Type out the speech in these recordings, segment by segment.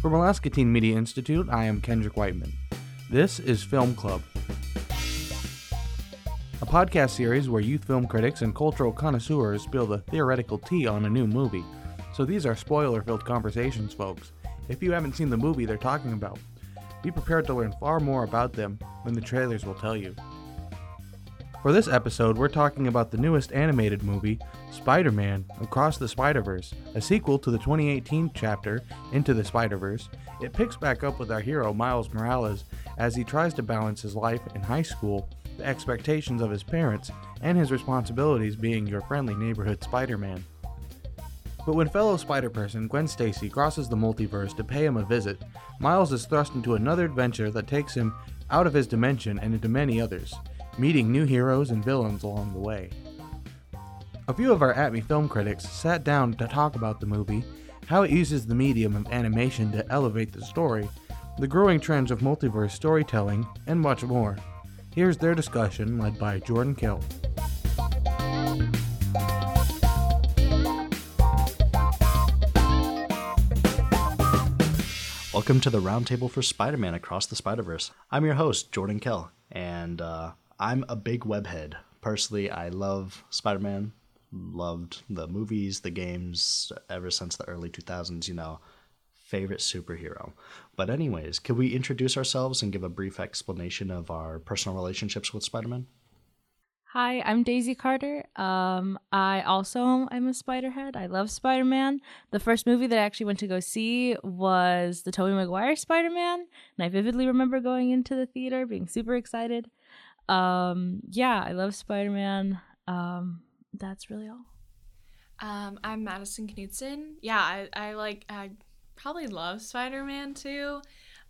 From Alaska Teen Media Institute, I am Kendrick Whiteman. This is Film Club, a podcast series where youth film critics and cultural connoisseurs spill the theoretical tea on a new movie. So these are spoiler filled conversations, folks. If you haven't seen the movie they're talking about, be prepared to learn far more about them than the trailers will tell you. For this episode, we're talking about the newest animated movie, Spider Man Across the Spider Verse, a sequel to the 2018 chapter, Into the Spider Verse. It picks back up with our hero, Miles Morales, as he tries to balance his life in high school, the expectations of his parents, and his responsibilities being your friendly neighborhood Spider Man. But when fellow Spider Person Gwen Stacy crosses the multiverse to pay him a visit, Miles is thrust into another adventure that takes him out of his dimension and into many others meeting new heroes and villains along the way. A few of our ATMI film critics sat down to talk about the movie, how it uses the medium of animation to elevate the story, the growing trends of multiverse storytelling, and much more. Here's their discussion led by Jordan Kill. Welcome to the Roundtable for Spider Man Across the Spider Verse. I'm your host, Jordan Kell, and uh, I'm a big webhead. Personally, I love Spider Man. Loved the movies, the games ever since the early 2000s, you know. Favorite superhero. But, anyways, can we introduce ourselves and give a brief explanation of our personal relationships with Spider Man? Hi, I'm Daisy Carter. Um, I also am a Spiderhead. I love Spider Man. The first movie that I actually went to go see was the Tobey Maguire Spider Man, and I vividly remember going into the theater, being super excited. Um, yeah, I love Spider Man. Um, that's really all. Um, I'm Madison Knudsen. Yeah, I, I like I probably love Spider Man too.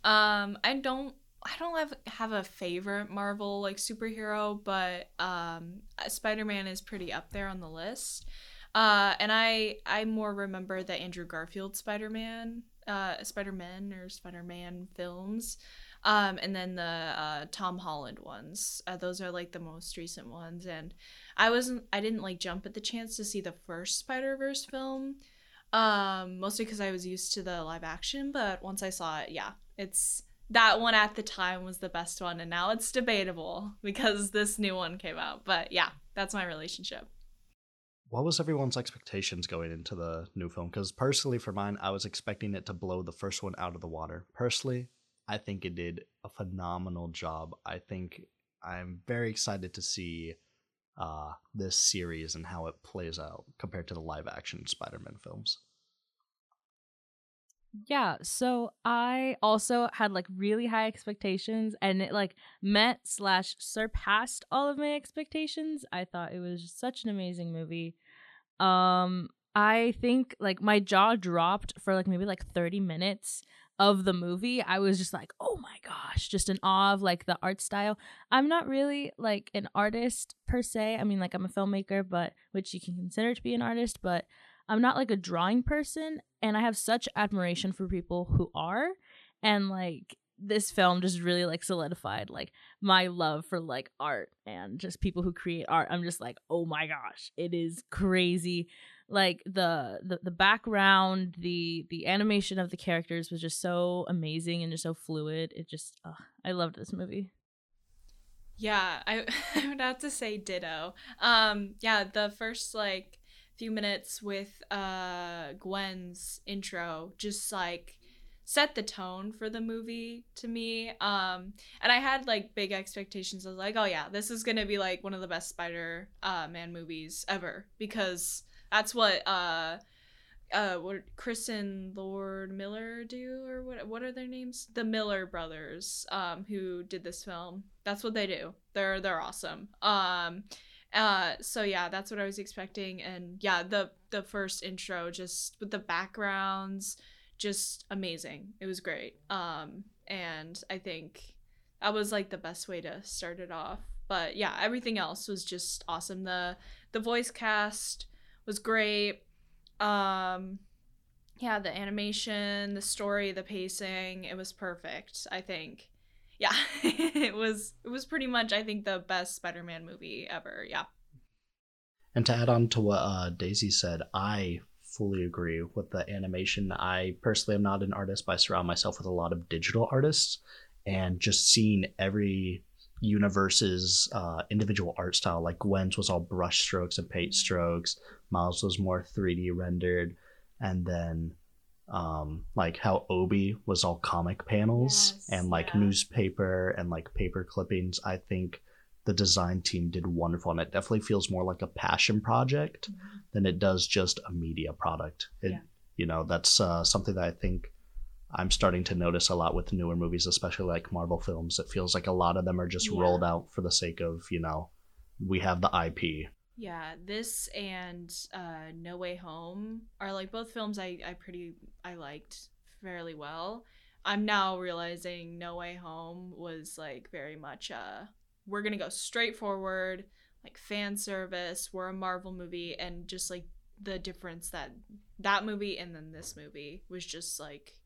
Um, I don't I don't have have a favorite Marvel like superhero, but um, Spider Man is pretty up there on the list. Uh, and I I more remember the Andrew Garfield Spider Man, uh, Spider Man or Spider Man films. Um, and then the uh, Tom Holland ones. Uh, those are like the most recent ones. And I wasn't, I didn't like jump at the chance to see the first Spider Verse film, um, mostly because I was used to the live action. But once I saw it, yeah, it's that one at the time was the best one, and now it's debatable because this new one came out. But yeah, that's my relationship. What was everyone's expectations going into the new film? Because personally, for mine, I was expecting it to blow the first one out of the water. Personally, I think it did a phenomenal job. I think I'm very excited to see uh, this series and how it plays out compared to the live action Spider Man films. Yeah, so I also had like really high expectations and it like met slash surpassed all of my expectations. I thought it was such an amazing movie. Um I think like my jaw dropped for like maybe like 30 minutes of the movie, I was just like, oh my gosh, just in awe of like the art style. I'm not really like an artist per se. I mean, like I'm a filmmaker, but which you can consider to be an artist, but I'm not like a drawing person. And I have such admiration for people who are. And like this film just really like solidified like my love for like art and just people who create art. I'm just like, oh my gosh, it is crazy like the, the the background the the animation of the characters was just so amazing and just so fluid. It just i loved this movie. Yeah I, I would have to say ditto. Um yeah the first like few minutes with uh gwen's intro just like set the tone for the movie to me. Um and i had like big expectations. I was like oh yeah this is gonna be like one of the best spider uh man movies ever because that's what uh uh what Chris and Lord Miller do or what what are their names? The Miller brothers um who did this film. That's what they do. They're they're awesome. Um uh so yeah, that's what I was expecting and yeah, the the first intro just with the backgrounds just amazing. It was great. Um and I think that was like the best way to start it off. But yeah, everything else was just awesome. The the voice cast was great. Um, yeah, the animation, the story, the pacing, it was perfect. I think. Yeah, it was it was pretty much I think the best Spider-Man movie ever. Yeah. And to add on to what uh, Daisy said, I fully agree with the animation. I personally am not an artist, but I surround myself with a lot of digital artists, and just seeing every universe's uh, individual art style. Like Gwen's was all brush strokes and paint strokes. Miles was more 3D rendered, and then um, like how Obi was all comic panels Yes, and like yeah. newspaper and like paper clippings. I think the design team did wonderful, and it definitely feels more like a passion project than it does just a media product. It, Yeah. You know, that's uh, something that I think I'm starting to notice a lot with newer movies, especially like Marvel films. It feels like a lot of them are just Yeah. rolled out for the sake of, you know, we have the IP. Yeah, this and uh, No Way Home are like both films I, I pretty I liked fairly well. I'm now realizing No Way Home was like very much uh we're gonna go straight forward, like fan service, we're a Marvel movie, and just like the difference that that movie and then this movie was just like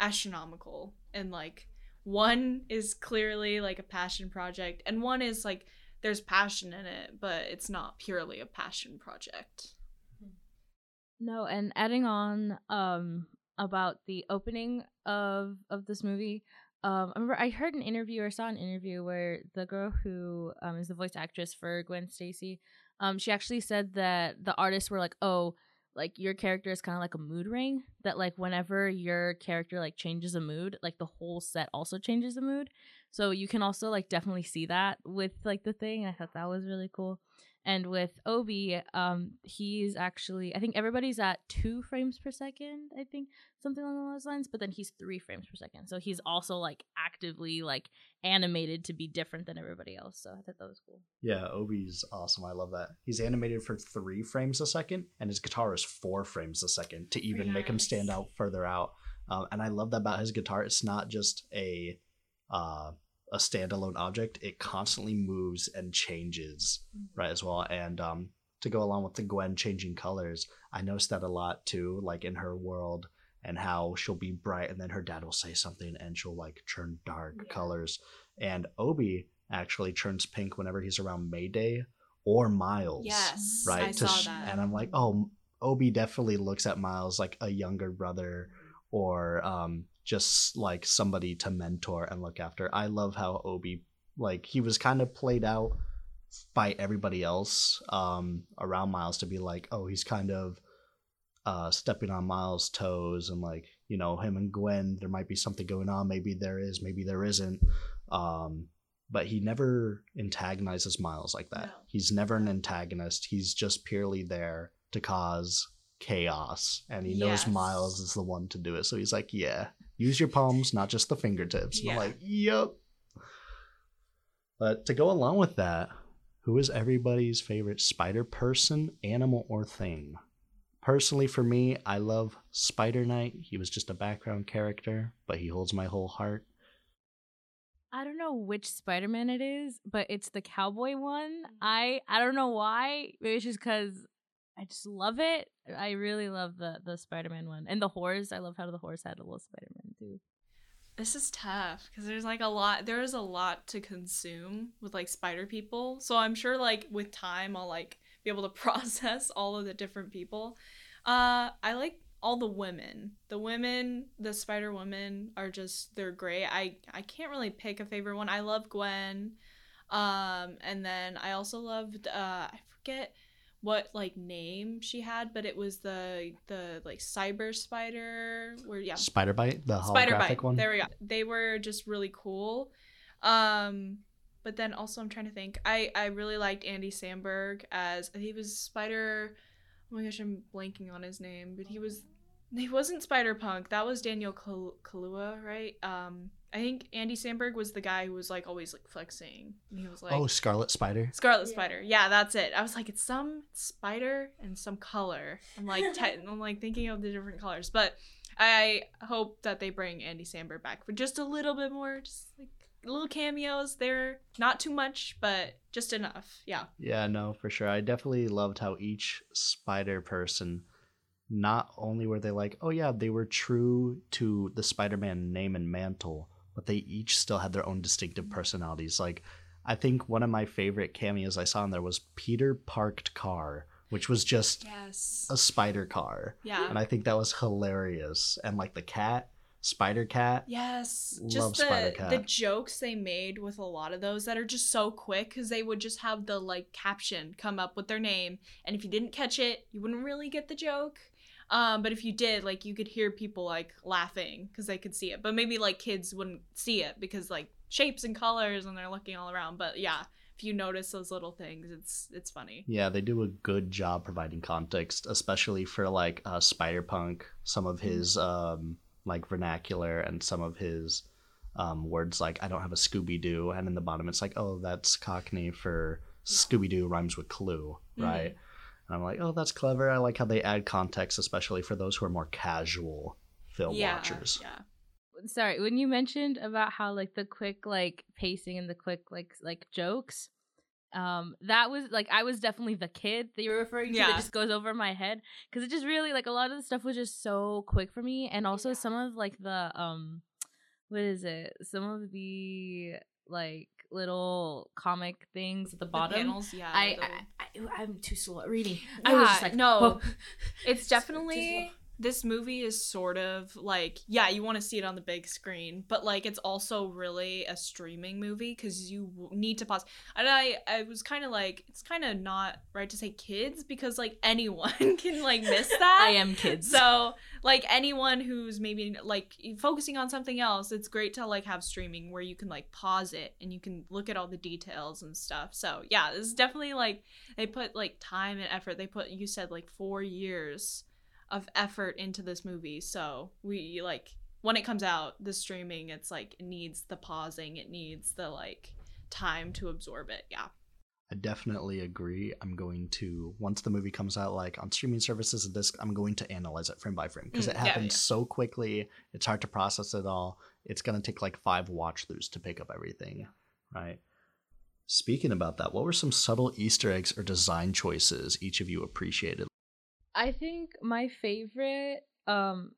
astronomical. And like one is clearly like a passion project, and one is like there's passion in it, but it's not purely a passion project. No, and adding on um about the opening of of this movie, um I remember I heard an interview or saw an interview where the girl who um is the voice actress for Gwen Stacy, um she actually said that the artists were like, "Oh, like your character is kind of like a mood ring that like whenever your character like changes a mood, like the whole set also changes the mood." So you can also like definitely see that with like the thing. I thought that was really cool. And with Obi, um, he's actually I think everybody's at two frames per second, I think, something along those lines, but then he's three frames per second. So he's also like actively like animated to be different than everybody else. So I thought that was cool. Yeah, Obi's awesome. I love that. He's animated for three frames a second, and his guitar is four frames a second to even make him stand out further out. Um, and I love that about his guitar. It's not just a uh, a standalone object; it constantly moves and changes, right? As well, and um, to go along with the Gwen changing colors, I noticed that a lot too, like in her world. And how she'll be bright, and then her dad will say something, and she'll like turn dark Yeah. colors. And Obi actually turns pink whenever he's around Mayday or Miles. Yes, right. I To saw sh- that. And I'm like, oh, Obi definitely looks at Miles like a younger brother or um, just like somebody to mentor and look after. I love how Obi, like, he was kind of played out by everybody else um, around Miles to be like, oh, he's kind of uh, stepping on Miles' toes and like, you know, him and Gwen, there might be something going on. Maybe there is, maybe there isn't. Um, but he never antagonizes Miles like that. No. He's never an antagonist. He's just purely there to cause chaos. And he knows Miles is the one to do it. So he's like, yeah, use your palms, not just the fingertips. And I'm like, yep. But to go along with that, who is everybody's favorite spider person, animal, or thing? Personally, for me, I love Spider Knight. He was just a background character, but he holds my whole heart. I don't know which Spider-Man it is, but it's the cowboy one. Mm. I I don't know why. Maybe it's just because I just love it. I really love the the Spider-Man one and the horse. I love how the horse had a little Spider-Man too. This is tough because there's like a lot. There is a lot to consume with like spider people. So I'm sure like with time I'll like be able to process all of the different people. Uh, I like all the women. The women, the Spider Women are just they're great. I I can't really pick a favorite one. I love Gwen, um, and then I also loved uh I forget what like name she had, but it was the the like cyber spider where yeah Spider Byte, the Spider holographic Bite. one. There we go. They were just really cool. Um, but then also I'm trying to think. I I really liked Andy Samberg as he was Spider. Oh my gosh, I'm blanking on his name, but he was he wasn't Spider Punk. That was Daniel Kal- Kaluuya, right? Um, I think Andy Samberg was the guy who was like always like flexing. And he was like oh, Scarlet Spider. Scarlet Yeah. Spider. Yeah, that's it. I was like, it's some spider and some color. I'm like, te- I'm like thinking of the different colors, but I hope that they bring Andy Samberg back for just a little bit more, just like little cameos there. Not too much, but just enough. Yeah. Yeah, no, for sure. I definitely loved how each spider person, not only were they like, oh yeah, they were true to the Spider Man name and mantle, but they each still had their own distinctive mm-hmm. personalities. Like, I think one of my favorite cameos I saw in there was Peter Parked Car which was just Yes. a spider car. Yeah. And I think that was hilarious. And like the cat, Spider Cat. Yes, Love just the the jokes they made with a lot of those that are just so quick because they would just have the like caption come up with their name, and if you didn't catch it, you wouldn't really get the joke. Um, but if you did, like you could hear people like laughing because they could see it, but maybe like kids wouldn't see it because like shapes and colors and they're looking all around. But yeah, if you notice those little things, it's it's funny. Yeah, they do a good job providing context, especially for like uh, Spider Punk, some of his um, like vernacular and some of his um, words like "I don't have a Scooby Doo," and in the bottom it's like, "Oh, that's Cockney for Scooby Doo rhymes with clue," right? And I'm like, "Oh, that's clever." I like how they add context, especially for those who are more casual film yeah, watchers. yeah. sorry when you mentioned about how like the quick like pacing and the quick like like jokes um that was like i was definitely the kid that you're referring to Yeah. that just goes over my head because it just really like a lot of the stuff was just so quick for me and also Yeah. some of like the um what is it some of the like little comic things at the The bottom panels, yeah. I, the- I, I i'm too slow at reading i was Yeah, just like no. it's definitely this movie is sort of like yeah you want to see it on the big screen but like it's also really a streaming movie because you w- need to pause. And i i was kind of like it's kind of not right to say kids because like anyone can like miss that. I am kids. So like anyone who's maybe like focusing on something else it's great to like have streaming where you can like pause it and you can look at all the details and stuff. So yeah this is definitely like they put like time and effort. They put you said like four years of effort into this movie so we like when it comes out the streaming it's like it needs the pausing it needs the like time to absorb it yeah I definitely agree. I'm going to once the movie comes out, like on streaming services and this, I'm going to analyze it frame by frame because Mm, it happens yeah. so quickly. It's hard to process it all. It's gonna take like five watch throughs to pick up everything, right? Speaking about that, what were some subtle Easter eggs or design choices each of you appreciated? I think my favorite, um,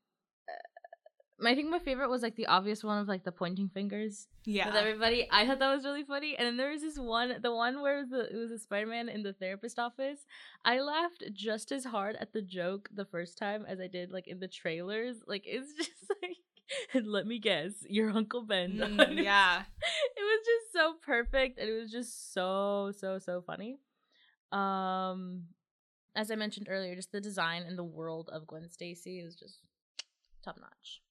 I think my favorite was like the obvious one of like the pointing fingers yeah with everybody. I thought that was really funny. And then there was this one, the one where it was, the, it was a Spider Man in the therapist office. I laughed just as hard at the joke the first time as I did like in the trailers. Like it's just like. And let me guess, your Uncle Ben. Mm, yeah it was just so perfect and it was just so so so funny um as i mentioned earlier just the design and the world of gwen stacy was just top notch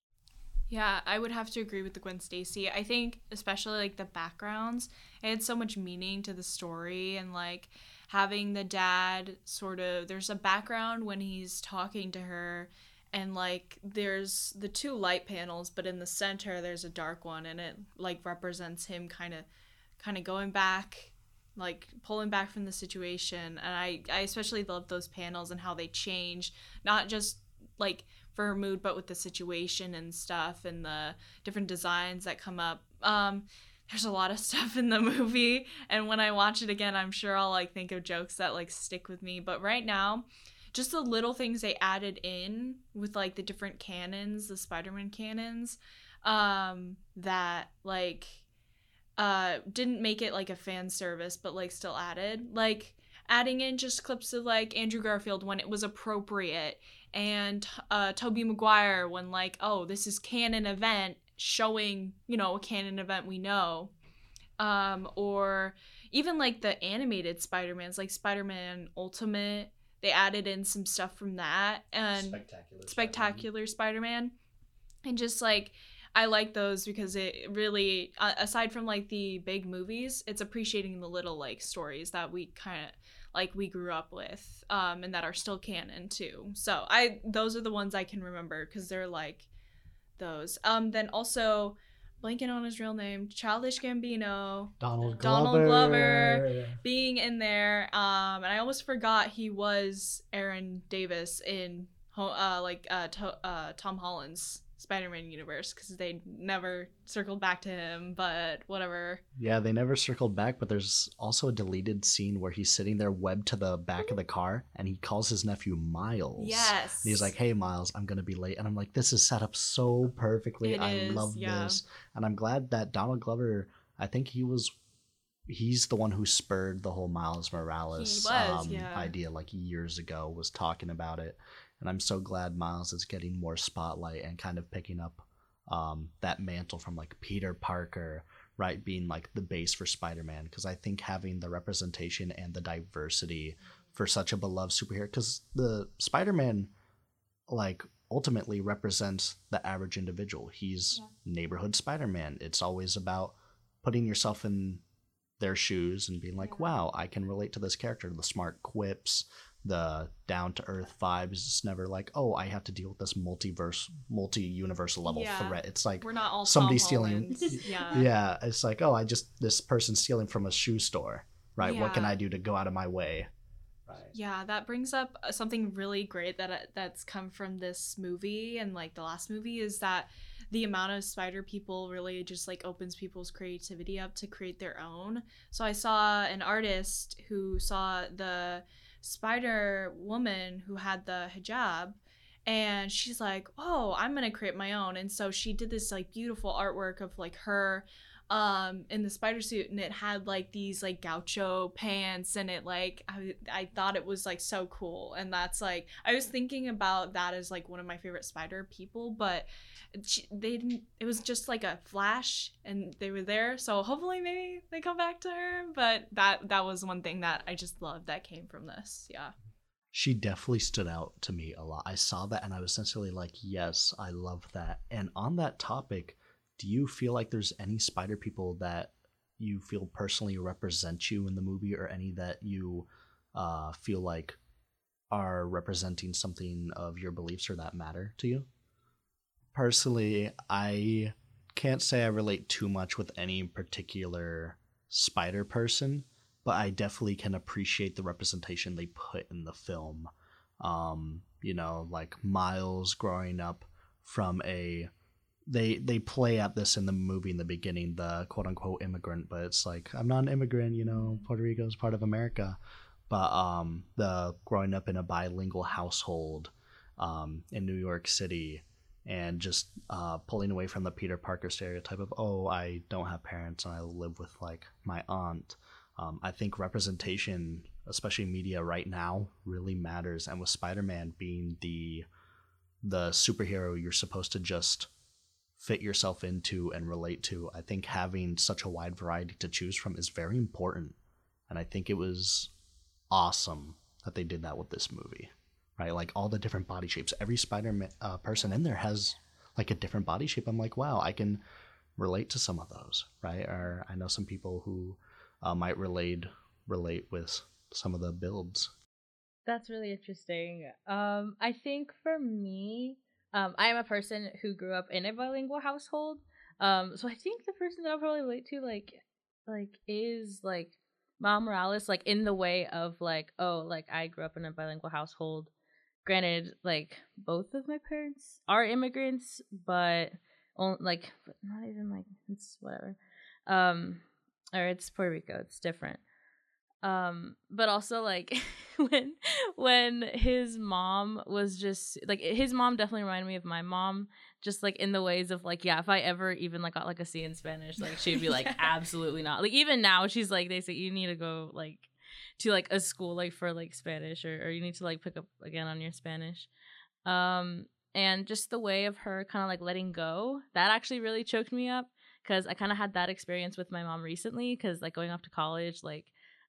Yeah, I would have to agree with the Gwen Stacy. I think especially like the backgrounds, it had so much meaning to the story and like having the dad sort of there's a background when he's talking to her and like there's the two light panels but in the center there's a dark one and it like represents him kind of kind of going back like pulling back from the situation and I I especially love those panels and how they change not just like for her mood but with the situation and stuff and the different designs that come up. Um there's a lot of stuff in the movie and when i watch it again i'm sure i'll like think of jokes that like stick with me but right now just the little things they added in with like the different canons the spider-man canons um that like uh didn't make it like a fan service but like still added. Like adding in just clips of like andrew garfield when it was appropriate and uh tobey maguire when like oh this is canon event showing you know a canon event we know. Um or even like the animated spider-mans like spider-man ultimate they added in some stuff from that and Spectacular. spectacular spider-man. And just like i like those because it really uh, aside from like the big movies it's appreciating the little like stories that we kind of like we grew up with um and that are still canon too so i those are the ones i can remember because they're like those um then also blanking on his real name childish gambino Donald Glover. Donald Glover. being in there um and i almost forgot he was aaron davis in uh like uh, to- uh tom holland's spider-man universe because they never circled back to him but whatever Yeah, they never circled back, but there's also a deleted scene where he's sitting there webbed to the back of the car and he calls his nephew Miles. yes And he's like, "Hey, Miles, I'm gonna be late," and I'm like, "This is set up so perfectly. It I is, love yeah. this," and I'm glad that Donald Glover. I think he was he's the one who spurred the whole Miles Morales was, um, yeah. idea like years ago was talking about it and I'm so glad Miles is getting more spotlight and kind of picking up um, that mantle from like Peter Parker right being like the base for Spider-Man because I think having the representation and the diversity for such a beloved superhero because the Spider-Man like ultimately represents the average individual. He's yeah. neighborhood Spider-Man. It's always about putting yourself in their shoes and being like, yeah. wow, I can relate to this character. The smart quips, the down to earth vibes. It's never like, oh, I have to deal with this multiverse, multi universal level yeah. threat. It's like we're not all somebody stealing. yeah, yeah. It's like, oh, I just this person stealing from a shoe store, right? Yeah. What can I do to go out of my way? Right. Yeah, that brings up something really great that uh, that's come from this movie and like the last movie is that the amount of spider people really just like opens people's creativity up to create their own. So I saw an artist who saw the Spider Woman who had the hijab and she's like, "Oh, I'm to create my own." And so she did this like beautiful artwork of like her um in the spider suit and it had like these like gaucho pants and it like I, I thought it was like so cool. And that's like i was thinking about that as like one of my favorite spider people but she, they didn't it was just like a flash and they were there. So hopefully maybe they come back to her but that that was one thing that i just loved that came from this. Yeah. She definitely stood out to me a lot. I saw that and i was essentially like yes i love that. And on that topic do you feel like there's any spider people that you feel personally represent you in the movie or any that you uh, feel like are representing something of your beliefs or that matter to you? Personally i can't say i relate too much with any particular spider person but i definitely can appreciate the representation they put in the film. Um, you know like miles growing up from a they they play at this in the movie in the beginning, the quote unquote immigrant, but it's like I'm not an immigrant, you know, Puerto Rico is part of America. But um, the growing up in a bilingual household um, in New York City and just uh, pulling away from the Peter Parker stereotype of oh I don't have parents and I live with like my aunt. Um, I think representation, especially media right now, really matters. And with Spider Man being the the superhero you're supposed to just fit yourself into and relate to, I think having such a wide variety to choose from is very important. And I think it was awesome that they did that with this movie, right? Like all the different body shapes. Every Spider uh, person in there has like a different body shape. I'm like, wow, I can relate to some of those, right? Or I know some people who uh, might relate relate with some of the builds. That's really interesting. Um, I think for me, um, I am a person who grew up in a bilingual household. Um, so I think the person that I'll probably relate to, like, like is like Mom Morales, like in the way of like, oh, like I grew up in a bilingual household. Granted, like both of my parents are immigrants, but only, like not even like it's whatever. Um, or it's Puerto Rico. It's different um but also like when when his mom was just like his mom definitely reminded me of my mom just like in the ways of like yeah if i ever even like got like a c in spanish like she'd be like absolutely not. Like even now she's like they say you need to go like to like a school like for like spanish or, or you need to like pick up again on your spanish. Um and just the way of her kind of like letting go that actually really choked me up because i kind of had that experience with my mom recently because like going off to college like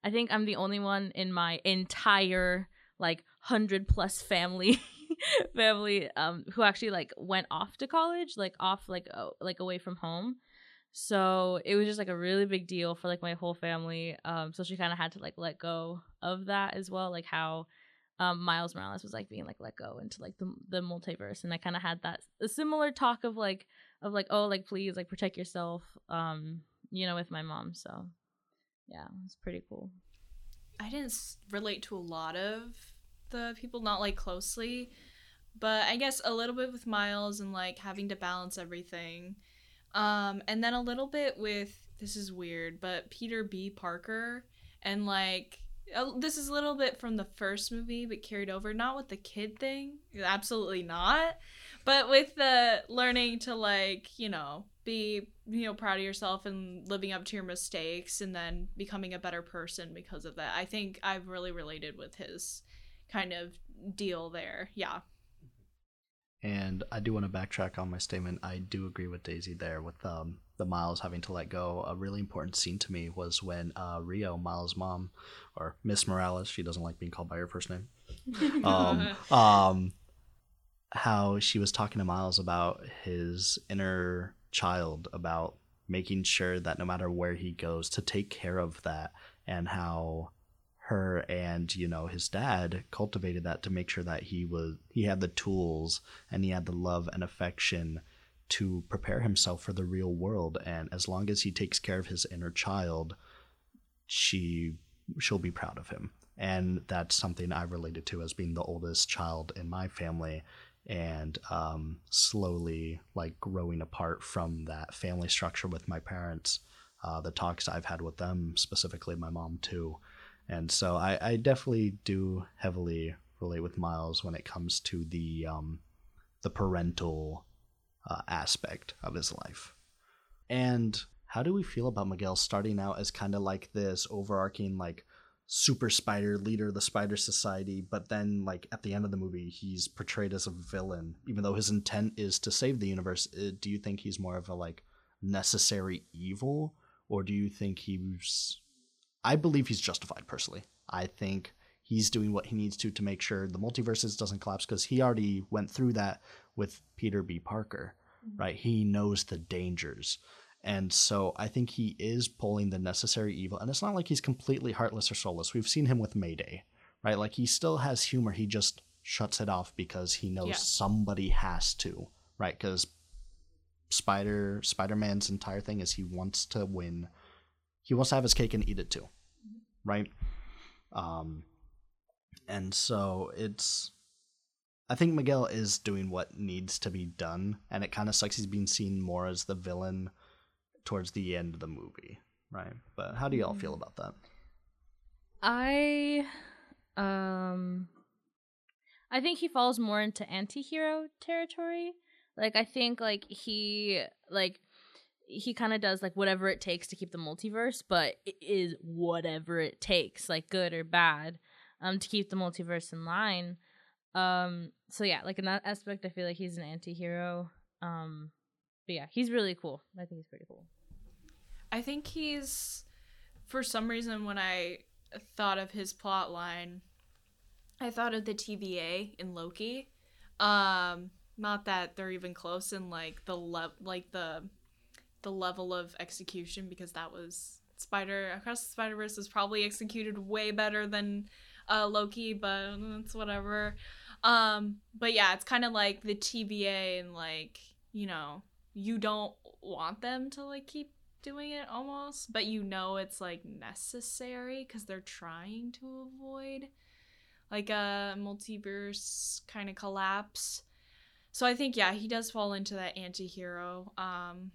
I think I'm the only one in my entire like hundred plus family family um who actually like went off to college, like off like like away from home. So it was just like a really big deal for like my whole family. Um, so she kind of had to like let go of that as well, like how um, Miles Morales was like being like let go into like the the multiverse, and I kind of had that a similar talk of like of like oh like please like protect yourself, um, you know, with my mom. So yeah, it's pretty cool. I didn't relate to a lot of the people, not like closely, but I guess a little bit with Miles and like having to balance everything. Um, and then a little bit with this is weird, but Peter B. Parker and like this is a little bit from the first movie, but carried over. Not with the kid thing, absolutely not, but with the learning to like you know be you know proud of yourself and living up to your mistakes and then becoming a better person because of that i think i've really related with his kind of deal there yeah And I do want to backtrack on my statement. I do agree with Daisy there with um, the Miles having to let go. A really important scene to me was when uh, Rio, Miles' mom, or Miss Morales, she doesn't like being called by her first name, um, um, how she was talking to Miles about his inner child, about making sure that no matter where he goes, to take care of that, and how her and you know his dad cultivated that to make sure that he was he had the tools and he had the love and affection to prepare himself for the real world. And as long as he takes care of his inner child she she'll be proud of him. And that's something i related to as being the oldest child in my family and um, slowly like growing apart from that family structure with my parents uh, the talks i've had with them specifically my mom too and so I, I definitely do heavily relate with Miles when it comes to the um, the parental uh, aspect of his life. And how do we feel about Miguel starting out as kind of like this overarching like super spider leader of the Spider Society, but then like at the end of the movie he's portrayed as a villain, even though his intent is to save the universe. Uh, Do you think he's more of a like necessary evil, or do you think he's I believe he's justified personally. I think he's doing what he needs to to make sure the multiverses doesn't collapse because he already went through that with Peter B. Parker, right? He knows the dangers. And so I think he is pulling the necessary evil. And it's not like he's completely heartless or soulless. We've seen him with Mayday, right? Like he still has humor. He just shuts it off because he knows Yeah. somebody has to, right? Because Spider Spider Man's entire thing is he wants to win. He wants to have his cake and eat it too, right? Um, and so it's. I think Miguel is doing what needs to be done, and it kind of sucks he's being seen more as the villain towards the end of the movie, right? But how do y'all feel about that? I um I think he falls more into anti-hero territory. Like I think like he like he kind of does like whatever it takes to keep the multiverse, but it is whatever it takes, like good or bad, um to keep the multiverse in line. Um so yeah, like in that aspect I feel like he's an anti-hero. Um but yeah, he's really cool. I think he's pretty cool. I think he's, for some reason, when I thought of his plot line, I thought of the TVA in Loki. Um, not that they're even close in like the le- like the the level of execution because that was Spider Across the Spider Verse was probably executed way better than uh, Loki, but it's whatever. Um, but yeah, it's kind of like the TVA and like you know you don't want them to like keep doing it almost, but you know it's like necessary because they're trying to avoid like a multiverse kind of collapse. So I think yeah, he does fall into that anti-hero. Um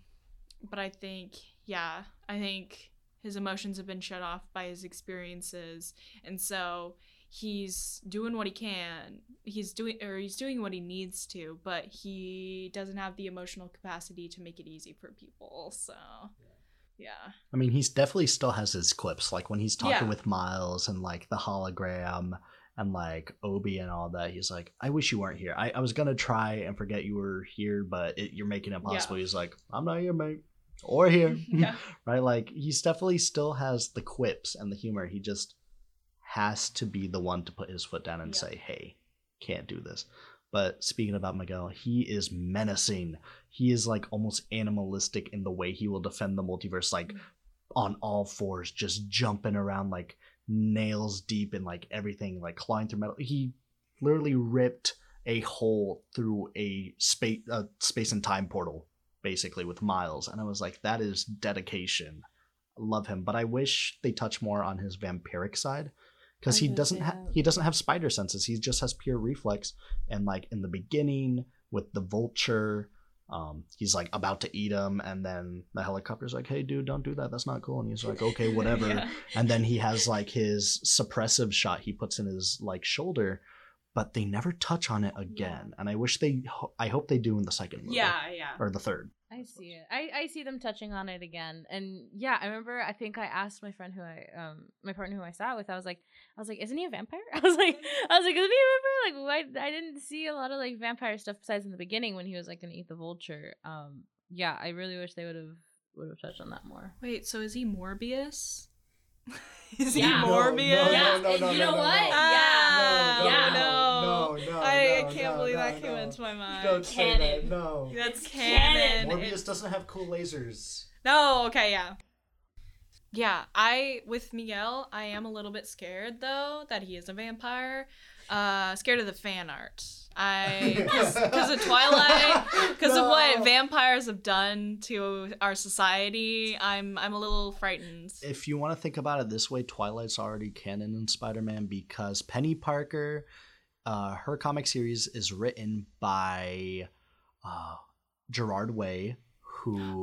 but I think yeah, I think his emotions have been shut off by his experiences and so he's doing what he can. He's doing or he's doing what he needs to, but he doesn't have the emotional capacity to make it easy for people. So yeah. I mean, he's definitely still has his clips, like when he's talking Yeah. with Miles and like the hologram and like Obi and all that. He's like, I wish you weren't here. I, I was gonna try and forget you were here, but it, you're making it impossible. He's like, I'm not here, mate, or here, Yeah. right? Like he's definitely still has the quips and the humor. He just has to be the one to put his foot down and Yeah. say, Hey, can't do this. But speaking about Miguel, he is menacing. He is like almost animalistic in the way he will defend the multiverse, like on all fours, just jumping around like nails deep in like everything, like clawing through metal. He literally ripped a hole through a space, uh, space and time portal, basically with Miles, and I was like, that is dedication. I love him, but I wish they touch more on his vampiric side because he doesn't have he doesn't have spider senses. He just has pure reflex. And like in the beginning with the vulture, um, he's like about to eat him, and then the helicopter's like, "Hey, dude, don't do that. That's not cool." And he's like, "Okay, whatever." Yeah. And then he has like his suppressive shot he puts in his like shoulder, but they never touch on it again. And I wish they, ho- I hope they do in the second movie Yeah, yeah. or the third. I see it. I, I see them touching on it again, and yeah, I remember. I think I asked my friend who I um my partner who I sat with. I was like, I was like, isn't he a vampire? I was like, I was like, isn't he a vampire? Like, why I didn't see a lot of like vampire stuff besides in the beginning when he was like gonna eat the vulture. Um, yeah, I really wish they would have would have touched on that more. Wait, so is he Morbius? is Yeah. he No, Morbius? no, Yeah, no, no, you know no, no, what? no. Ah, No, Yeah. no, no, no, I no, can't no, believe no, that came no. into my mind. Don't say that. Canon. No. That's canon. canon. Morbius It's- doesn't have cool lasers. No, okay, yeah. Yeah, I with Miguel, I am a little bit scared though that he is a vampire. Uh scared of the fan art. I cuz of Twilight, cuz of what vampires have done to our society. I'm I'm a little frightened. If you want to think about it this way, Twilight's already canon in Spider-Man because Penny Parker, uh, her comic series is written by uh, Gerard Way, who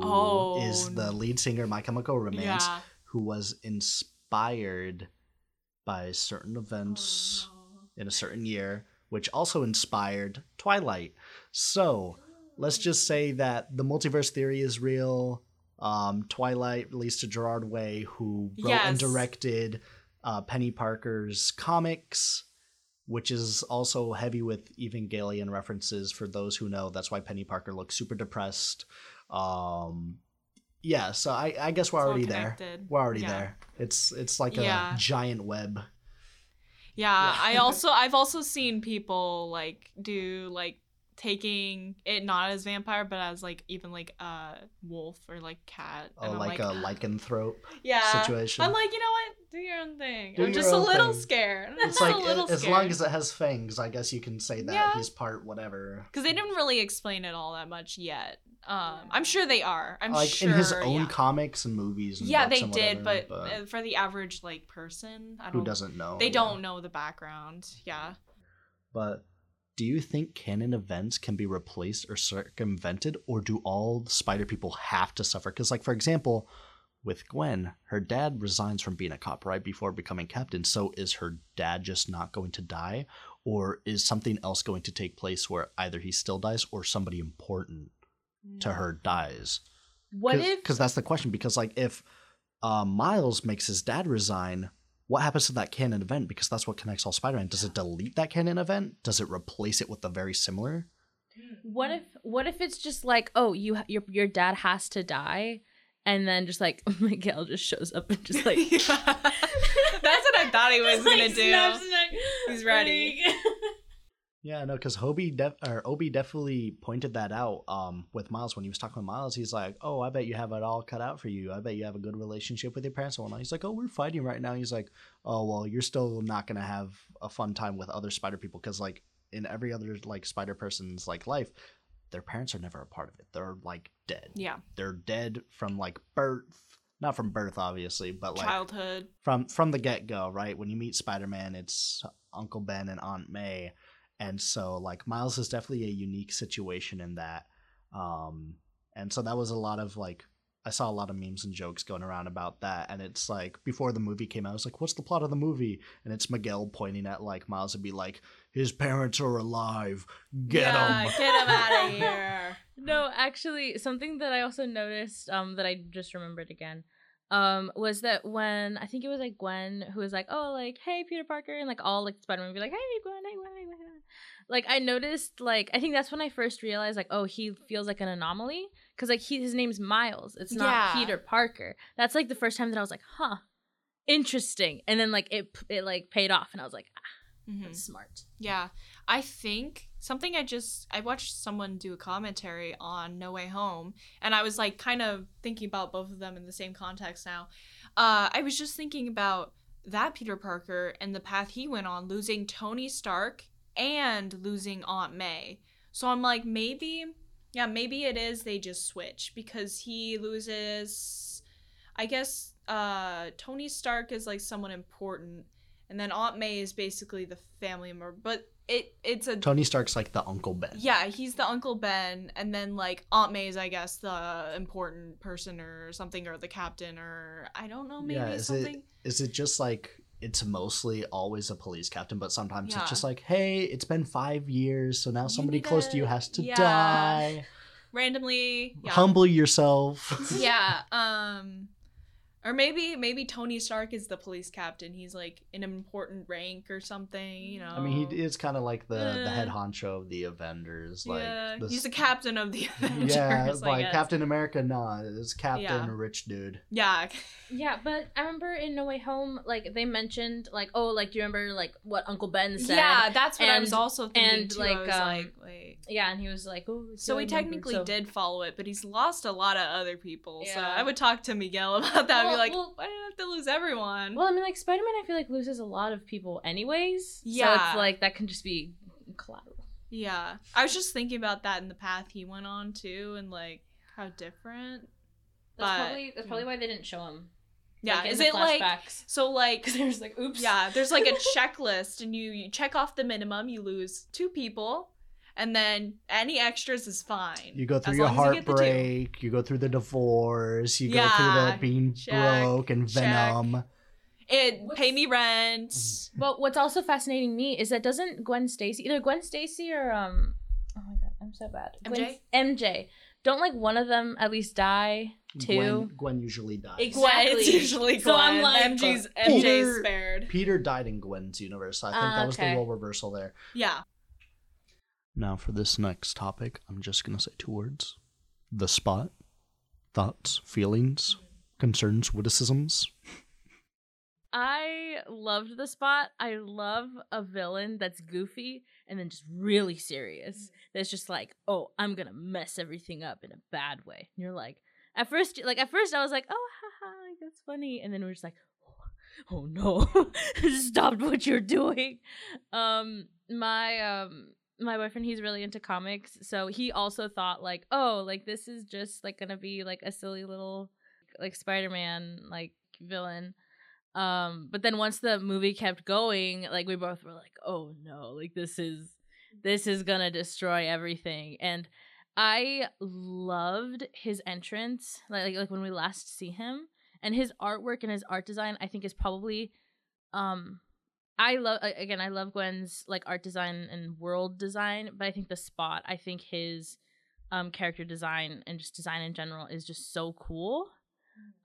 is Oh. the lead singer of My Chemical Romance, Yeah. who was inspired by certain events in a certain year, which also inspired Twilight. So let's just say that the multiverse theory is real. Um, Twilight released to Gerard Way, who wrote and directed uh, Penny Parker's comics, which is also heavy with Evangelion references for those who know. That's why Penny Parker looks super depressed. Um, yeah, so I, I guess we're It's already there. We're already Yeah. there. It's it's like Yeah. a giant web. Yeah, I also I've also seen people like do like taking it not as vampire but as like even like a wolf or like cat. Oh, and I'm like, a lycanthrope yeah situation. I'm like, you know what? Do your own thing. Do I'm just a little thing. scared. It's like a little as scared. long as it has fangs, I guess you can say that Yeah. he's part whatever. because they didn't really explain it all that much yet. Um, I'm sure they are. I'm like sure in his own yeah. comics and movies. And yeah, they and did, whatever, but, uh, for the average like person, I don't. who doesn't know? They yeah. don't know the background. Yeah. But do you think canon events can be replaced or circumvented, or do all Spider people have to suffer? Because, like for example, with Gwen, her dad resigns from being a cop right before becoming captain. So is her dad just not going to die, or is something else going to take place where either he still dies or somebody important to her dies? What Cause, if? Because that's the question. Because like if uh, Miles makes his dad resign, what happens to that canon event? Because that's what connects all Spider-Man. Does it delete that canon event? Does it replace it with a very similar? What if? What if it's just like, oh, you your your dad has to die, and then just like Miguel just shows up and just like Yeah. That's what I thought he was Like, gonna do. snaps his. He's ready. Yeah, no, because Hobie def- or Obi definitely pointed that out um, with Miles when he was talking with Miles. He's like, "Oh, I bet you have it all cut out for you. I bet you have a good relationship with your parents and whatnot." He's like, "Oh, we're fighting right now." He's like, "Oh, well, you're still not gonna have a fun time with other Spider people because, like, in every other like Spider person's like life, their parents are never a part of it. They're like dead. yeah. They're dead from like birth, not from birth, obviously, but like Childhood. from from the get go, right? When you meet Spider Man, it's Uncle Ben and Aunt May, and so like Miles is definitely a unique situation in that. Um, and so that was a lot of like I saw a lot of memes and jokes going around about that, and it's like before the movie came out, I was like, "What's the plot of the movie?" And it's Miguel pointing at like Miles and be like, "His parents are alive, get yeah, them." Get him out of here. No, actually, something that I also noticed, um, that I just remembered again, um, was that when I think it was like Gwen who was like, "Oh, like, hey, Peter Parker," and like all like Spider Man would be like, "Hey, Gwen, hey, Gwen, hey, Gwen." Like I noticed, like I think that's when I first realized, like, oh, he feels like an anomaly because like he his name's Miles, it's not Yeah. Peter Parker. That's like the first time that I was like, huh, interesting, and then like it it like paid off, and I was like, ah, Mhm. that's smart. Yeah, I think something I just I watched someone do a commentary on No Way Home, and I was like kind of thinking about both of them in the same context now. Uh, I was just thinking about that Peter Parker and the path he went on, losing Tony Stark and losing Aunt May. So I'm like, maybe, yeah, maybe it is they just switch because he loses. I guess uh, Tony Stark is like someone important and then Aunt May is basically the family member, but it it's a Tony Stark's like the Uncle Ben. yeah, he's the Uncle Ben, and then like Aunt May is I guess the important person or something, or the captain, or I don't know, maybe something. yeah, is something. it is it just like it's mostly always a police captain, but sometimes Yeah. it's just like, hey, it's been five years, so now somebody need close to you has to yeah. die. randomly. Humble yourself. yeah. Um or maybe maybe Tony Stark is the police captain. He's like an important rank or something, you know. I mean, he is kind of like the the head honcho of the Avengers. Like, yeah, the he's the captain of the Avengers. yeah, I like guess. Captain America. Nah, it's Captain Yeah. Rich Dude. Yeah. Yeah, but I remember in No Way Home, like they mentioned, like, oh, like do you remember like what Uncle Ben said? Yeah, that's what I was also thinking and, too. like, I was um, like, wait. Yeah, and he was like, oh. So he do I remember? technically So- did follow it, but he's lost a lot of other people. So Yeah. I would talk to Miguel about that. and Well- be like, well- why did I have to lose everyone? Well, I mean, like Spider Man, I feel like loses a lot of people anyways. Yeah. So it's like that can just be collateral. yeah, I was just thinking about that in the path he went on too, and like how different. That's But- probably that's probably hmm. why they didn't show him. Yeah, like, is it like so? Like, there's like, oops. yeah, there's like a checklist, and you you check off the minimum, you lose two people, and then any extras is fine. You go through as your long as you get the two. heartbreak. You go through the divorce. You go through the being check, broke and check. Venom. It What's- pay me rent. But what's also fascinating me is that doesn't Gwen Stacy either Gwen Stacy or um oh my god I'm so bad Gwen- MJ don't like one of them at least die too. Gwen, Gwen usually dies. Ex- Gwen, it's Exactly. usually Gwen. So I'm like- MG's But MJ's Peter- spared. Peter died in Gwen's universe. So I think Ah, that was okay. the role reversal there. Yeah. Now for this next topic, I'm just gonna say two words: the spot. Thoughts, feelings, concerns, witticisms. I loved the spot. I love a villain that's goofy and then just really serious. That's just like, oh, I'm gonna mess everything up in a bad way. And you're like, at first, like at first, I was like, oh, haha, like that's funny, and then we're just like, oh, oh no, stop what you're doing. Um, my um. My boyfriend, he's really into comics, so he also thought like, oh, like this is just like gonna be like a silly little, like Spider-Man like villain. Um, but then once the movie kept going, like we both were like, "Oh no, like this is this is gonna destroy everything." And I loved his entrance, like like, like when we last see him, and his artwork and his art design. I think is probably, um, I love again. I love Gwen's like art design and world design, but I think the spot. I think his um character design and just design in general is just so cool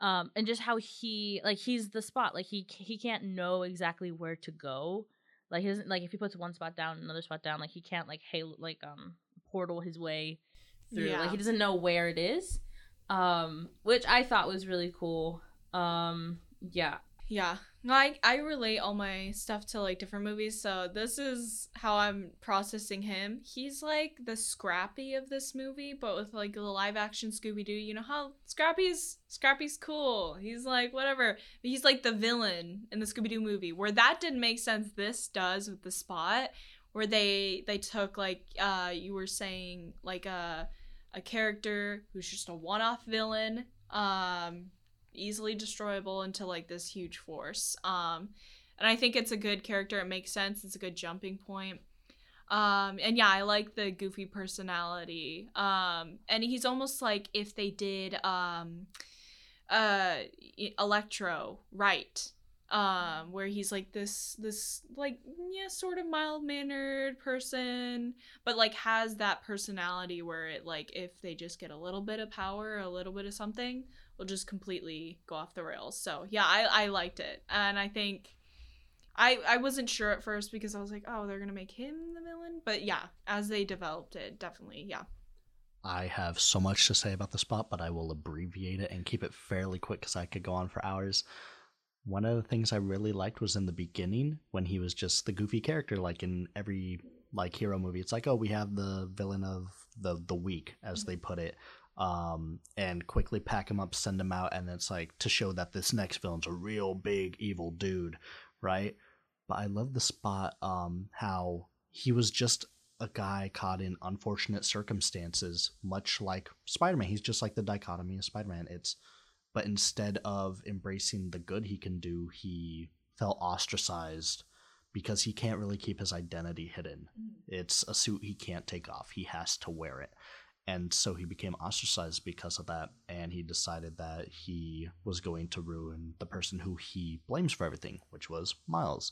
um and just how he like he's the spot like he he can't know exactly where to go like he doesn't like if he puts one spot down another spot down like he can't like hey like um portal his way through Yeah. like he doesn't know where it is um which i thought was really cool um yeah Yeah. I, I relate all my stuff to like different movies, so this is how I'm processing him. He's like the Scrappy of this movie, but with like the live action Scooby Doo. You know how Scrappy's Scrappy's cool. He's like whatever. He's like the villain in the Scooby Doo movie. Where that didn't make sense, this does with the spot. Where they they took like uh you were saying like a a character who's just a one off villain. Um easily destroyable into like this huge force. Um, and I think it's a good character. It makes sense. It's a good jumping point. Um, and yeah, I like the goofy personality. Um, and he's almost like if they did um, uh, Electro right. Um, where he's like this this like yeah sort of mild mannered person, but like has that personality where it like if they just get a little bit of power, a little bit of something, will just completely go off the rails. So yeah, I, I liked it. And I think I I wasn't sure at first because I was like, oh, they're gonna make him the villain. But yeah, as they developed it, definitely, yeah. I have so much to say about the spot, but I will abbreviate it and keep it fairly quick because I could go on for hours. One of the things I really liked was in the beginning when he was just the goofy character, like in every like hero movie. It's like, oh, we have the villain of the the week, as mm-hmm. they put it, um, and quickly pack him up, send him out, and it's like to show that this next villain's a real big evil dude, right? But I love the spot, um, how he was just a guy caught in unfortunate circumstances, much like Spider Man. He's just like the dichotomy of Spider Man. It's but instead of embracing the good he can do, he felt ostracized because he can't really keep his identity hidden. It's a suit he can't take off. He has to wear it. And so he became ostracized because of that, and he decided that he was going to ruin the person who he blames for everything, which was Miles.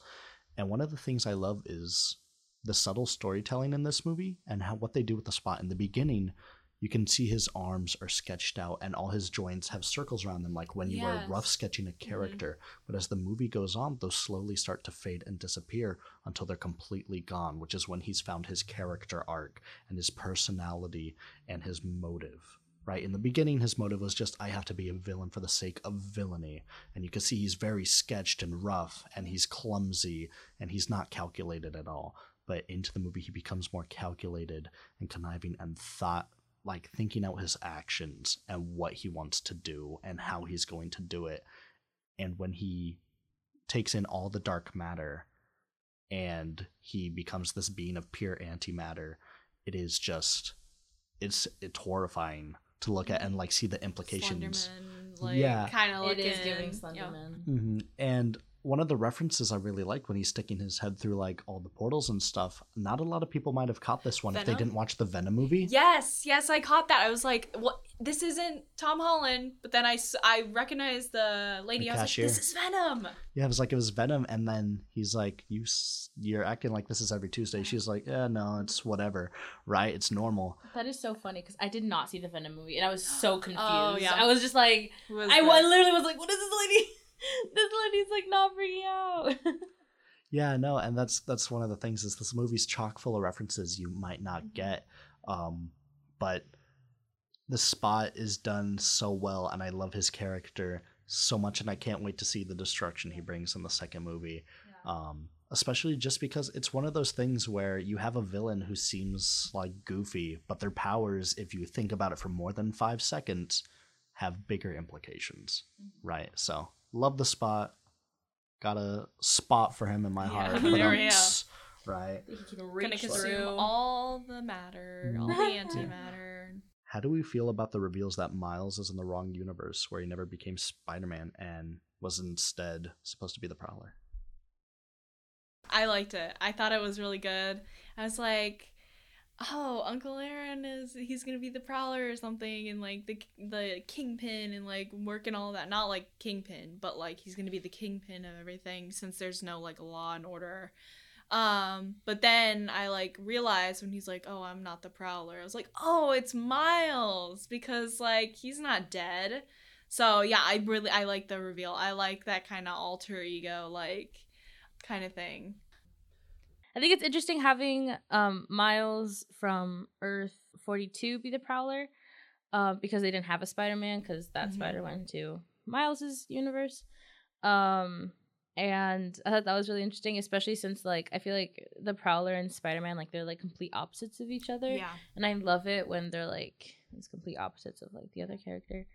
And one of the things I love is the subtle storytelling in this movie and how what they do with the spot in the beginning you can see his arms are sketched out and all his joints have circles around them like when you were Yes. rough sketching a mm-hmm. character. But as the movie goes on those slowly start to fade and disappear until they're completely gone which is when he's found his character arc and his personality and his motive right? In the beginning his motive was just i have to be a villain for the sake of villainy. And you can see he's very sketched and rough and he's clumsy and he's not calculated at all. But into the movie he becomes more calculated and conniving and thought like thinking out his actions and what he wants to do and how he's going to do it and when he takes in all the dark matter and he becomes this being of pure antimatter it is just it's it's horrifying to look at and like see the implications Slenderman, like, Yeah. kind of It looking. is giving yeah. Slenderman. hmm And one of the references I really like when he's sticking his head through like all the portals and stuff. Not a lot of people might have caught this one if they didn't watch the Venom movie. Yes, yes, I caught that. I was like, "What? This isn't Tom Holland." But then I I recognized the lady. The I was cashier. like, "This is Venom." Yeah, it was like it was Venom, and then he's like, "You you're acting like this is every Tuesday." She's like, "Yeah, no, it's whatever, right? It's normal." That is so funny because I did not see the Venom movie and I was so confused. Oh, yeah. I was just like, Who is I this? literally was like, what is this lady? this lady's like not freaking out. Yeah, no, and that's that's one of the things is this movie's chock full of references you might not get, um, but the spot is done so well, and I love his character so much, and I can't wait to see the destruction he brings in the second movie. Um, especially just because it's one of those things where you have a villain who seems like goofy, but their powers, if you think about it for more than five seconds, have bigger implications, right? So love the spot. Got a spot for him in my Yeah, heart. there but, we go. Right. he can Gonna reach consume through. all the matter, all the antimatter. How do we feel about the reveals that Miles is in the wrong universe where he never became Spider Man and was instead supposed to be the Prowler? I liked it. I thought it was really good. I was like, oh, Uncle Aaron is he's gonna be the Prowler or something, and like the the Kingpin and like working all that. Not like Kingpin, but like he's gonna be the Kingpin of everything since there's no like law and order. Um, but then I like realized when he's like, "Oh, I'm not the Prowler." I was like, "Oh, it's Miles," because like he's not dead. So yeah, I really I like the reveal. I like that kind of alter ego like kind of thing. I think it's interesting having um, Miles from Earth 42 be the Prowler uh, because they didn't have a Spider Man because that Mhm. Spider went to Miles's universe. Um, and I thought that was really interesting, especially since like I feel like the Prowler and Spider Man like they're like complete opposites of each other. Yeah. and I love it when they're like these complete opposites of like the other character.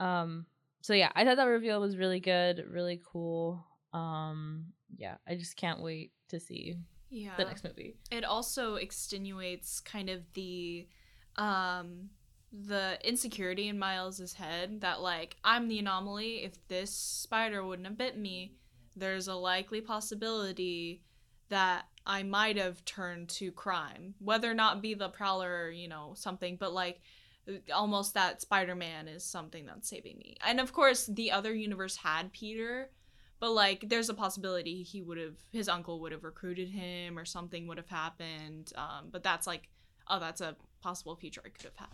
Um, so yeah, I thought that reveal was really good, really cool. Um, yeah, I just can't wait to see Yeah. the next movie. It also extenuates kind of the um the insecurity in Miles's head that like I'm the anomaly. If this spider wouldn't have bit me, there's a likely possibility that I might have turned to crime, whether or not be the prowler, or, you know, something, but like almost that Spider-Man is something that's saving me. And of course, the other universe had Peter, but like there's a possibility he would have his uncle would have recruited him or something would have happened. Um, but that's like oh, that's a possible future I could have had.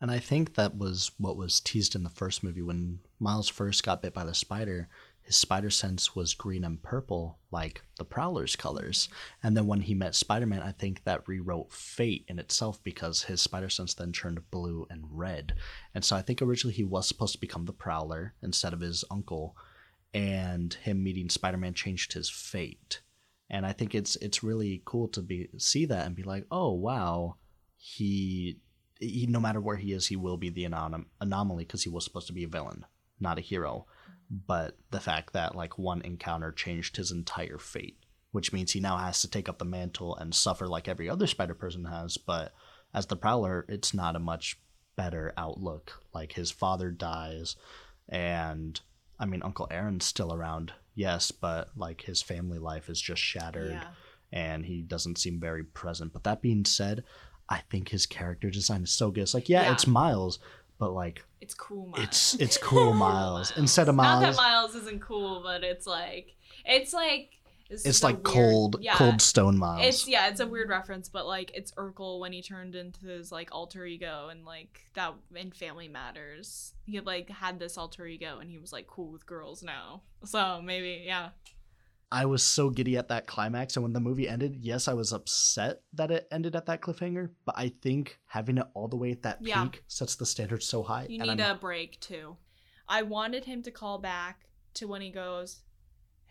And I think that was what was teased in the first movie when Miles first got bit by the spider. His spider sense was green and purple, like the Prowler's colors. And then when he met Spider Man, I think that rewrote fate in itself because his spider sense then turned blue and red. And so I think originally he was supposed to become the Prowler instead of his uncle. And him meeting Spider Man changed his fate. And I think it's it's really cool to be see that and be like, oh wow, he he, no matter where he is, he will be the anom- anomaly because he was supposed to be a villain, not a hero. But the fact that like one encounter changed his entire fate, which means he now has to take up the mantle and suffer like every other Spider person has. But as the Prowler, it's not a much better outlook. Like his father dies, and I mean Uncle Aaron's still around, yes, but like his family life is just shattered Yeah. and he doesn't seem very present. But that being said, I think his character design is so good. It's like, yeah, Yeah. it's Miles, but like It's cool, Miles. it's it's cool Miles instead of Miles. Not that Miles isn't cool, but it's like it's like This It's like weird- cold, yeah. cold stone miles. It's yeah, it's a weird reference, but like it's Urkel when he turned into his like alter ego and like that in Family Matters. He had, like had this alter ego and he was like cool with girls now. So maybe yeah. I was so giddy at that climax, and when the movie ended, yes, I was upset that it ended at that cliffhanger. But I think having it all the way at that Yeah. peak sets the standard so high. You need I'm- a break too. I wanted him to call back to when he goes,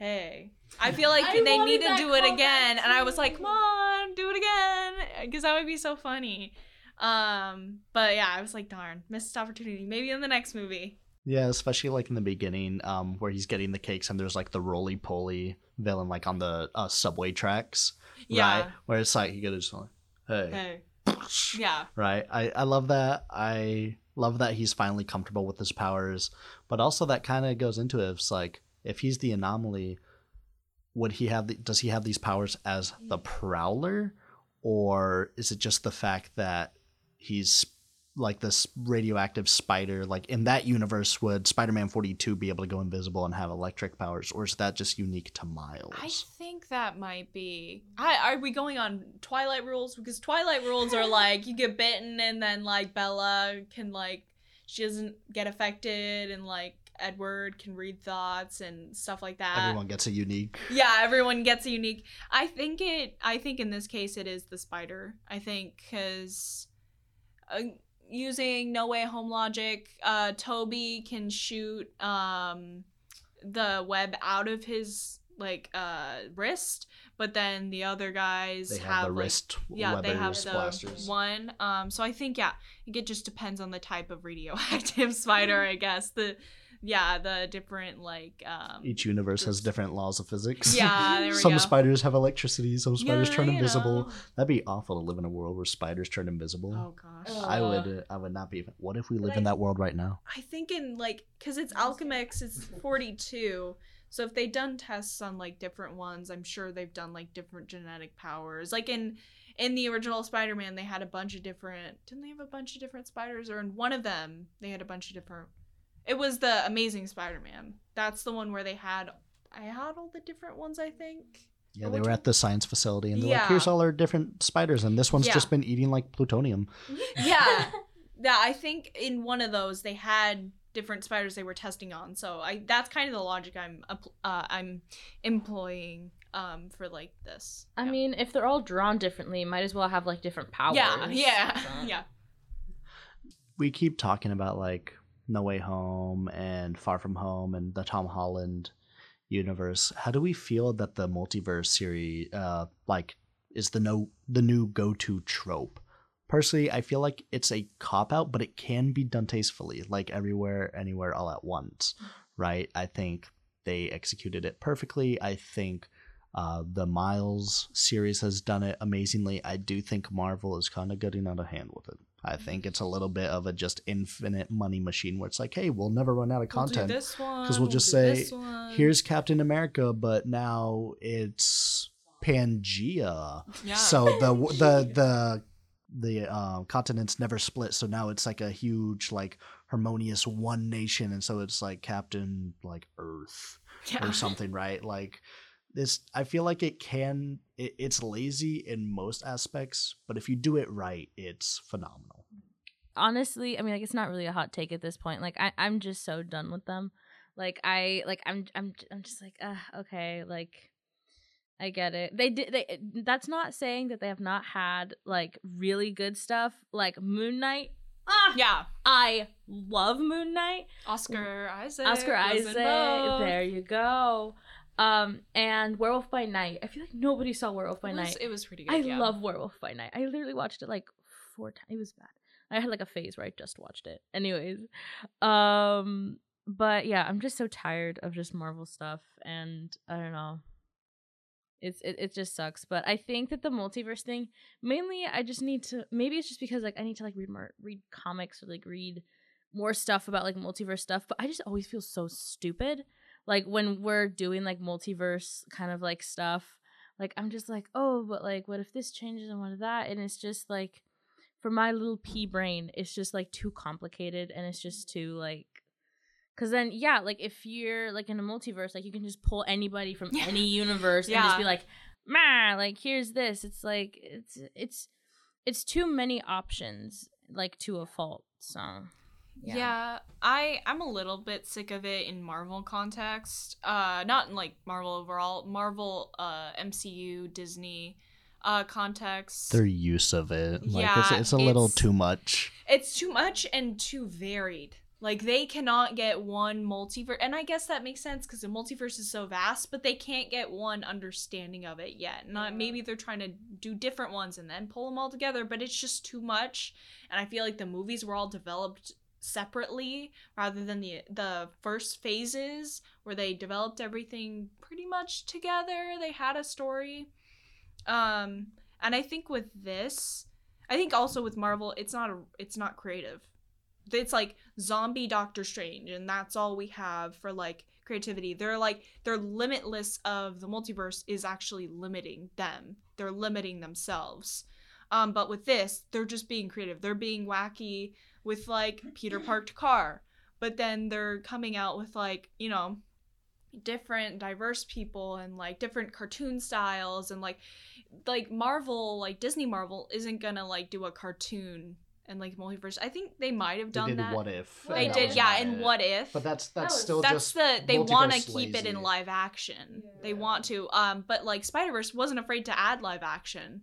"Hey." I feel like I they need to do it callback again, and I was like, "Come on, do it again," because that would be so funny. Um, but yeah, I was like, "Darn, missed opportunity. Maybe in the next movie." Yeah, especially like in the beginning, um, wwhere he's getting the cakes and there's like the roly poly villain like on the uh, subway tracks, Yeah. right? Where it's like he goes like, "Hey, Hey. Yeah. right?" I I love that. I love that he's finally comfortable with his powers, but also that kind of goes into it. It's like if he's the anomaly, would he have the, does he have these powers as the prowler or is it just the fact that he's like this radioactive spider like in that universe would spider-man 42 be able to go invisible and have electric powers or is that just unique to miles I think that might be. I, are we going on Twilight rules? Because Twilight rules are like you get bitten and then like Bella can like she doesn't get affected and like Edward can read thoughts and stuff like that. everyone gets a unique Yeah, everyone gets a unique. I think it. I think in this case it is the spider. I think because uh, using No Way Home logic, uh, Tobey can shoot um, the web out of his like uh, wrist, but then the other guys they have, have, the like, wrist yeah, they have the blasters one. Um, so I think yeah, it just depends on the type of radioactive spider, I guess. The yeah, the different like um each universe has different laws of physics Yeah, there we some go. spiders have electricity some spiders Yeah, turn invisible know. that'd be awful to live in a world where spiders turn invisible Oh gosh. Ugh. I would uh, I would not be. What if we live But in I- that world right now? I think in like because it's Alchemax, it's forty two. So if they've done tests on like different ones, I'm sure they've done like different genetic powers. Like in in the original Spider-Man, they had a bunch of different. Didn't they have a bunch of different spiders? Or in one of them, they had a bunch of different. It was the Amazing Spider-Man. That's the one where they had. I had all the different ones. I think. Yeah, Or they were at the science facility and they're like, "Here's all our different spiders, and this one's Yeah. just been eating like plutonium." Yeah, yeah. I think in one of those they had different spiders they were testing on. So I that's kind of the logic I'm uh, I'm employing um for like this. I Yeah. mean, if they're all drawn differently, might as well have like different powers. yeah, yeah, yeah. We keep talking about like No Way Home and Far From Home and the Tom Holland universe. How do we feel that the multiverse series, uh, like, is the no the new go to trope? Personally, I feel like it's a cop out, but it can be done tastefully, like everywhere, anywhere, all at once, right? I think they executed it perfectly. I think uh, the Miles series has done it amazingly. I do think Marvel is kind of getting out of hand with it. I think it's a little bit of a just infinite money machine where it's like, hey, we'll never run out of We'll content. this one. we'll just say. Here's Captain America, but now it's Pangea. yeah. So the the the the uh, continents never split. So now it's like a huge like harmonious one nation, and so it's like Captain like Earth yeah. or something, right? Like this, I feel like it can. It, it's lazy in most aspects, but if you do it right, it's phenomenal. honestly, I mean, like it's not really a hot take at this point. Like I, I'm just so done with them. Like I, like I'm, I'm, I'm just like, uh, okay, like I get it. They did. They. That's not saying that they have not had like really good stuff, like Moon Knight. Ah, yeah. I love Moon Knight. Oscar Isaac. Oscar Isaac. There you go. Um, and Werewolf by Night. I feel like nobody saw Werewolf by It was, Night. it was pretty good. I yeah. love Werewolf by Night. I literally watched it like four times. It was bad. I had like a phase where I just watched it. Anyways, um, but yeah, I'm just so tired of just Marvel stuff, and I don't know. It's it, it just sucks. But I think that the multiverse thing, mainly, I just need to. Maybe it's just because like I need to like read more, read comics or like read more stuff about like multiverse stuff. But I just always feel so stupid. Like when we're doing like multiverse kind of like stuff like i'm just like oh but like what if this changes and what if that and it's just like for my little pea brain it's just like too complicated and it's just too like Cause then, yeah, like if you're like in a multiverse, like you can just pull anybody from Yeah. any universe and just be like, "Man, like here's this." It's like it's it's it's too many options, like to a fault. So, Yeah. I I'm a little bit sick of it in Marvel context. Uh not in like Marvel overall, Marvel uh MCU Disney uh context. Their use of it, like it's, Yeah, it's a little it's- too much. it's too much and too varied. Like they cannot get one multiverse, and I guess that makes sense because the multiverse is so vast. But they can't get one understanding of it yet. Not maybe they're trying to do different ones and then pull them all together, but it's just too much. And I feel like the movies were all developed separately rather than the the first phases where they developed everything pretty much together. They had a story. Um, and I think with this, I think also with Marvel, it's not a, it's not creative. It's like zombie Doctor Strange, and that's all we have for like creativity. They're like their limitless of the multiverse is actually limiting them. They're limiting themselves. Um, but with this, they're just being creative. They're being wacky with like Peter parked car, but then they're coming out with like you know different diverse people and like different cartoon styles and like like Marvel, like Disney Marvel, isn't gonna like do a cartoon and like multiverse. I think they might have They done did that. what if? They They that did, yeah. And it. what if? But that's that's was- still that's just the they want to multiverse keep it in live action. They want to. Um, but like Spider Verse wasn't afraid to add live action.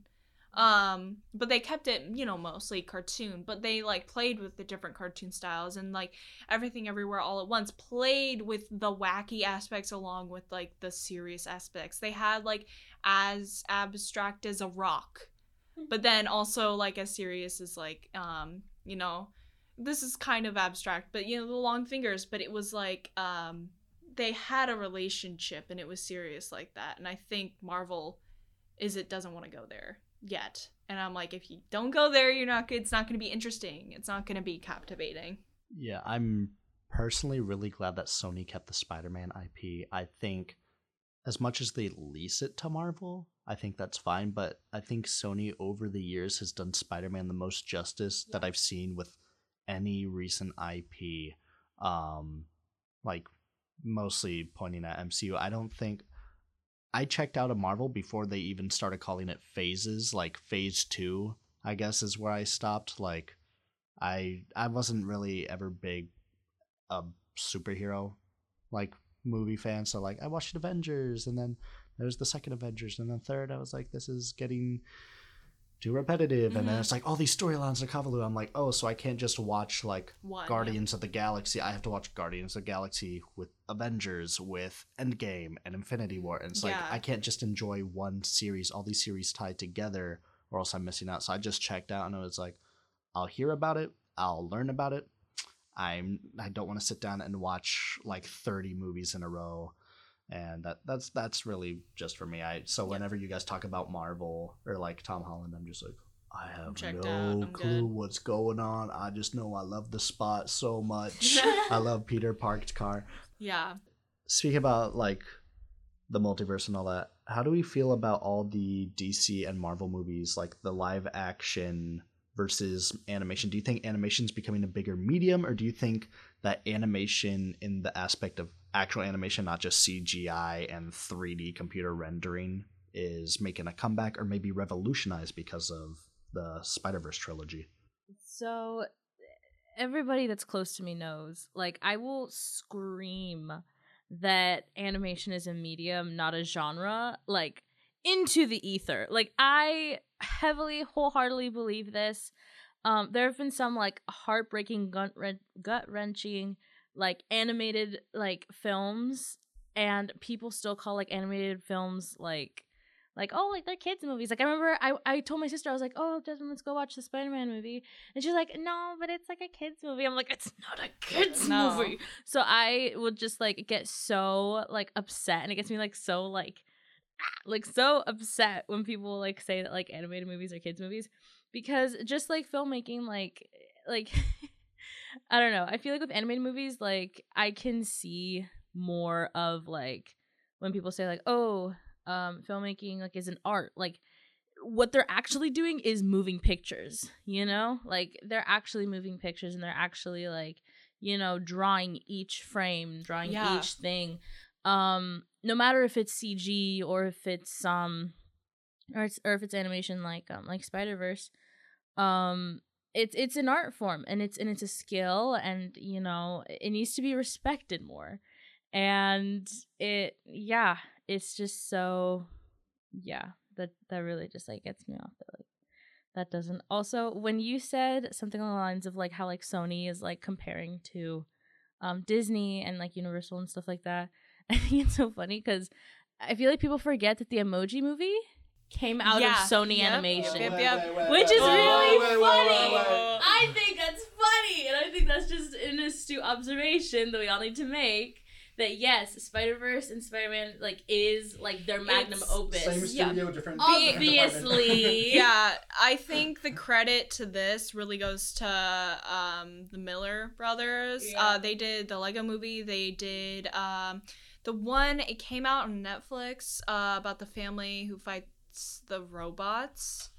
Um, but they kept it, you know, mostly cartoon. But they like played with the different cartoon styles and like everything everywhere all at once. Played with the wacky aspects along with like the serious aspects. They had like as abstract as a rock, but then also like as serious as like um, you know, this is kind of abstract, but you know, the long fingers. But it was like um, they had a relationship and it was serious like that. And I think Marvel is it doesn't want to go there yet. And I'm like, if you don't go there, you're not. It's not going to be interesting. It's not going to be captivating. Yeah, I'm personally really glad that Sony kept the Spider-Man IP. I think as much as they lease it to Marvel, I think that's fine, but I think Sony over the years has done Spider-Man the most justice that I've seen with any recent IP um like mostly pointing at MCU. I don't think I checked out of Marvel before they even started calling it phases, like phase 2, I guess is where I stopped like I I wasn't really ever big a superhero like movie fan. So like I watched Avengers and then there was the second Avengers and then third I was like this is getting too repetitive and then Mhm. it's like all these storylines are convoluted. I'm like, oh, so I can't just watch like One Guardians of the Galaxy. I have to watch Guardians of the Galaxy with Avengers, with Endgame and Infinity War. And it's like I can't just enjoy one series, all these series tied together, or else I'm missing out. So I just checked out and it was like, I'll hear about it, I'll learn about it. I'm I don't want to sit down and watch like 30 movies in a row. And that that's that's really just for me. I so whenever you guys talk about Marvel or like Tom Holland, I'm just like I have checked no clue good. what's going on. I just know I love the spot so much. I love Peter Parked car. Yeah. Speaking about like the multiverse and all that, how do we feel about all the DC and Marvel movies, like the live action versus animation? Do you think animation's becoming a bigger medium, or do you think that animation in the aspect of actual animation, not just CGI and 3D computer rendering, is making a comeback or maybe revolutionized because of the Spider Verse trilogy? So everybody that's close to me knows, like I will scream that animation is a medium, not a genre, like into the ether. Like I heavily wholeheartedly believe this. Um there have been some like heartbreaking gut gut wrenching like animated like films and people still call like animated films like like oh like they're kids movies. Like i remember i i told my sister i was like oh desmond let's go watch the spider-man movie. And she's like no but it's like a kids movie. I'm like it's not a kids No. movie. So i would just like get so like upset and it gets me like so like like so upset when people like say that like animated movies are kids movies because just like filmmaking like like i don't know i feel like with animated movies like i can see more of like when people say like oh um filmmaking like is an art like what they're actually doing is moving pictures you know like they're actually moving pictures and they're actually like you know, drawing each frame, drawing Yeah. each thing. Um, no matter if it's CG or if it's um or it's or if it's animation like um like Spider Verse, um it's it's an art form and it's and it's a skill and you know it needs to be respected more, and it yeah it's just so yeah that that really just like gets me off the like that doesn't also when you said something along the lines of like how like Sony is like comparing to um Disney and like Universal and stuff like that. I think it's so funny because I feel like people forget that the Emoji Movie came out Yeah. of Sony Yep. Animation, Yep, yep. which is wait, really wait, wait, funny. wait, wait. I think that's funny, and I think that's just an astute observation that we all need to make. That yes, Spider Verse and Spider Man like is like their magnum It's- opus. Same Yeah. studio, different. Obviously. yeah, I think the credit to this really goes to um, the Miller brothers. Yeah. Uh, they did the Lego movie. They did um, the one. It came out on Netflix uh, about the family who fights the robots.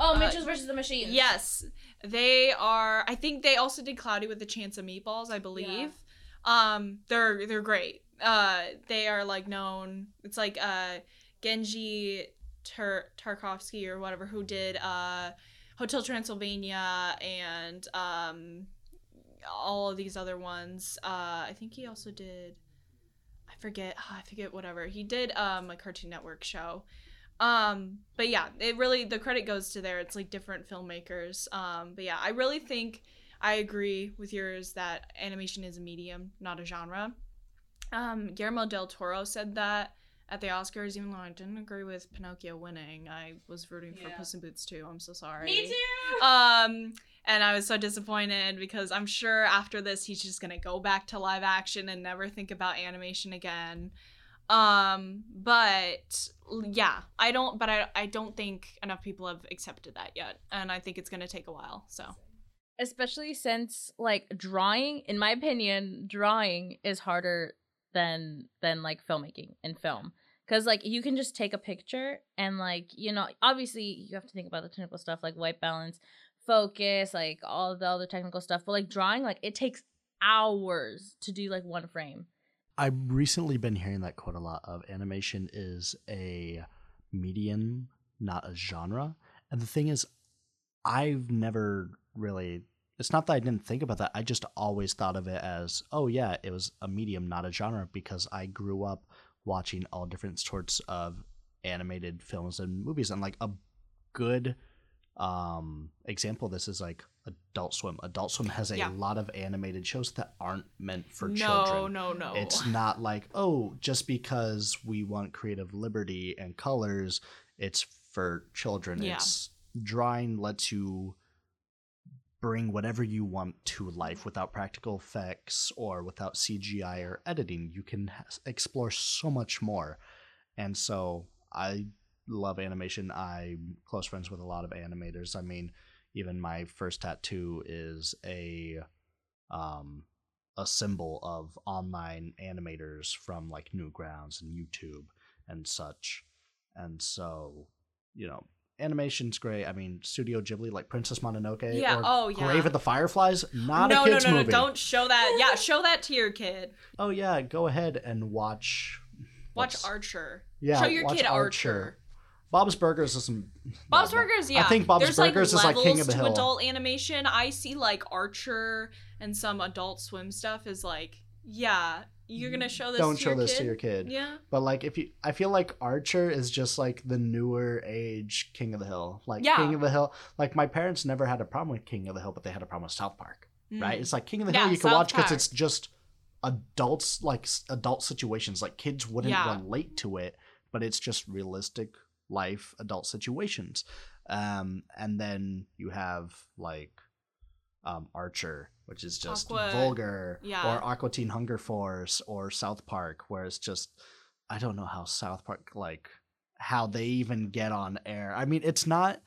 Oh, Uh, Mitchell's versus the Machines. Yes, they are. I think they also did Cloudy with a Chance of Meatballs. I believe. Um, they're they're great. Uh, they are like known. It's like uh, Genndy Tur- Tarkovsky or whatever who did uh, Hotel Transylvania and um, all of these other ones. Uh, I think he also did. I forget. I forget whatever he did. Um, a Cartoon Network show. Um, but yeah, it really the credit goes to there. It's like different filmmakers. Um, but yeah, I really think I agree with yours that animation is a medium, not a genre. Um, Guillermo del Toro said that at the Oscars, even though I didn't agree with Pinocchio winning. I was rooting for Yeah. Puss in Boots too. I'm so sorry. Me too. Um, and I was so disappointed because I'm sure after this he's just gonna go back to live action and never think about animation again. Um, but yeah, I don't. But I I don't think enough people have accepted that yet, and I think it's gonna take a while. So Especially since like drawing, in my opinion, drawing is harder than than like filmmaking and film. Cause like you can just take a picture and like you know obviously you have to think about the technical stuff like white balance, focus, like all the other technical stuff. But like drawing, like it takes hours to do like one frame. I've recently been hearing that quote a lot of animation is a medium, not a genre. And the thing is, I've never really. It's not that I didn't think about that. I just always thought of it as, oh yeah, it was a medium, not a genre, because I grew up watching all different sorts of animated films and movies, and like a good um example of this is like Adult Swim. Adult Swim has a Yeah. lot of animated shows that aren't meant for no, children. no, no. No. It's not like, oh, just because we want creative liberty and colors, it's for children. Yeah. It's drawing lets you bring whatever you want to life without practical effects or without CGI or editing. You can explore so much more. And so I love animation. I'm close friends with a lot of animators. I mean, even my first tattoo is a um a symbol of online animators from like Newgrounds and YouTube and such. And so, you know, animation's great. I mean, Studio Ghibli, like Princess Mononoke, Yeah, or oh, yeah. Grave of the Fireflies, not no, a kids no, no, movie. no! Don't show that. Yeah, show that to your kid. Oh yeah, go ahead and watch. Watch Archer. Yeah, show your kid Archer. Archer. Bob's Burgers is some. Bob's no. Burgers, yeah. I think Bob's There's Burgers is like like King of the to Hill. adult animation. I see like Archer and some Adult Swim stuff is like, yeah, you're gonna show this. Don't show this kid? to your kid. Yeah. But like, if you, I feel like Archer is just like the newer age King of the Hill. Like Yeah. King of the Hill. Like my parents never had a problem with King of the Hill, but they had a problem with South Park. Right? Mm. It's like King of the Yeah, Hill you can South watch because it's just adults, like adult situations. Like kids wouldn't Yeah. relate to it, but it's just realistic life adult situations. Um, and then you have like um, Archer, which is just Aqua- vulgar, yeah. or Aqua Teen Hunger Force, or South Park, where it's just I don't know how South Park like how they even get on air. I mean, it's not.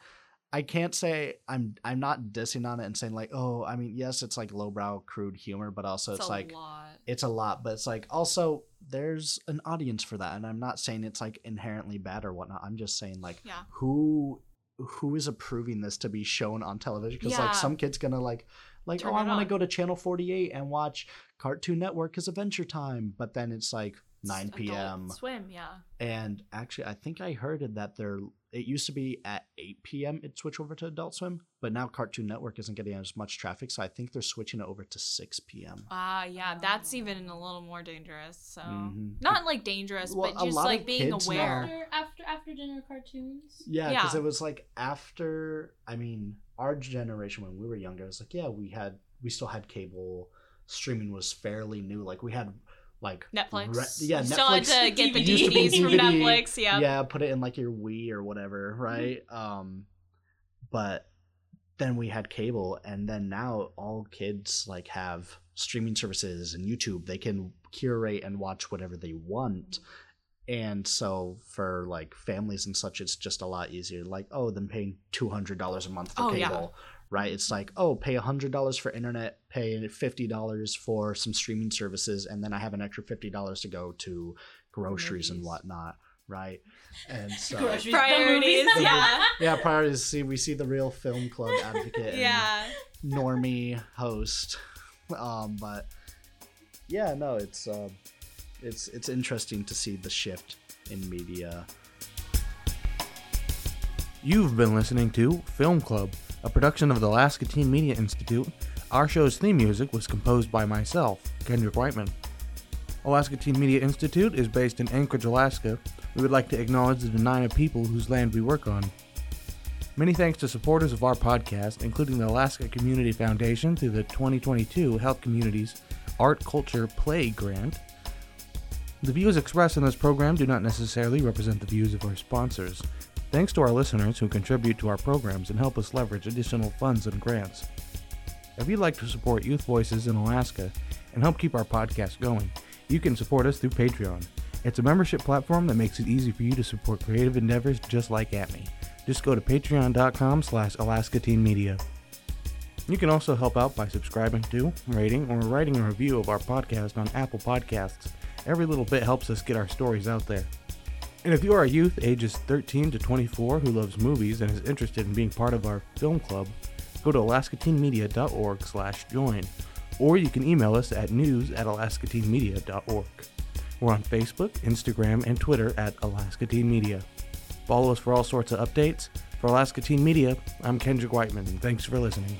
I can't say I'm I'm not dissing on it and saying like, oh, I mean, yes, it's like lowbrow, crude humor, but also it's, a like lot. it's a lot. But it's like also there's an audience for that, and I'm not saying it's like inherently bad or whatnot. I'm just saying like Yeah. who who is approving this to be shown on television because Yeah. like some kid's gonna like like Turn oh i want to go to channel 48 and watch cartoon network because adventure time but then it's like It's 9 Adult p.m Swim, yeah. and actually i think i heard that they're it used to be at 8 p.m it switched over to adult swim but now cartoon network isn't getting as much traffic so i think they're switching it over to 6 p.m Ah, yeah, that's even a little more dangerous. So Mhm. not like dangerous, Well, but just like being aware. After after after dinner cartoons. Yeah, because Yeah. it was like after. I mean, our generation when we were younger, it was like, yeah, we had, we still had cable. Streaming was fairly new. Like we had, like Netflix. re- yeah, You Netflix. Still had to get the It used to be DVDs from Netflix. Yeah. Yeah, put it in like your Wii or whatever, right? Um, but then we had cable, and then now all kids like have streaming services and YouTube. They can curate and watch whatever they want. And so for like families and such, it's just a lot easier. Like, oh, than paying two hundred dollars a month for Oh, yeah. Cable, right? It's like, oh, pay hundred dollars for internet, pay fifty dollars for some streaming services, and then I have an extra fifty dollars to go to groceries and whatnot, right? And so Groceries. Priorities. The. Yeah. yeah, priorities. See, we see the real film club advocate, and Yeah. normie host. Um, but yeah, no, it's uh, it's it's interesting to see the shift in media. You've been listening to Film Club, a production of the Alaska Teen Media Institute. Our show's theme music was composed by myself, Kendrick Whiteman. Alaska Teen Media Institute is based in Anchorage, Alaska. We would like to acknowledge the Dena'ina people whose land we work on. Many thanks to supporters of our podcast, including the Alaska Community Foundation through the 2022 Health Communities Art Culture Play Grant. The views expressed in this program do not necessarily represent the views of our sponsors. Thanks to our listeners who contribute to our programs and help us leverage additional funds and grants. If you'd like to support Youth Voices in Alaska and help keep our podcast going, you can support us through Patreon. It's a membership platform that makes it easy for you to support creative endeavors just like ATMI. Just go to patreon.com slash Alaska Teen Media. You can also help out by subscribing to, rating, or writing a review of our podcast on Apple Podcasts. Every little bit helps us get our stories out there. And if you are a youth ages 13 to 24 who loves movies and is interested in being part of our film club, go to alaskateenmedia.org slash join, or you can email us at news at alaskateenmedia.org. We're on Facebook, Instagram, and Twitter at Alaska Teen Media. Follow us for all sorts of updates. For Alaska Teen Media, I'm Kendrick Whiteman, and thanks for listening.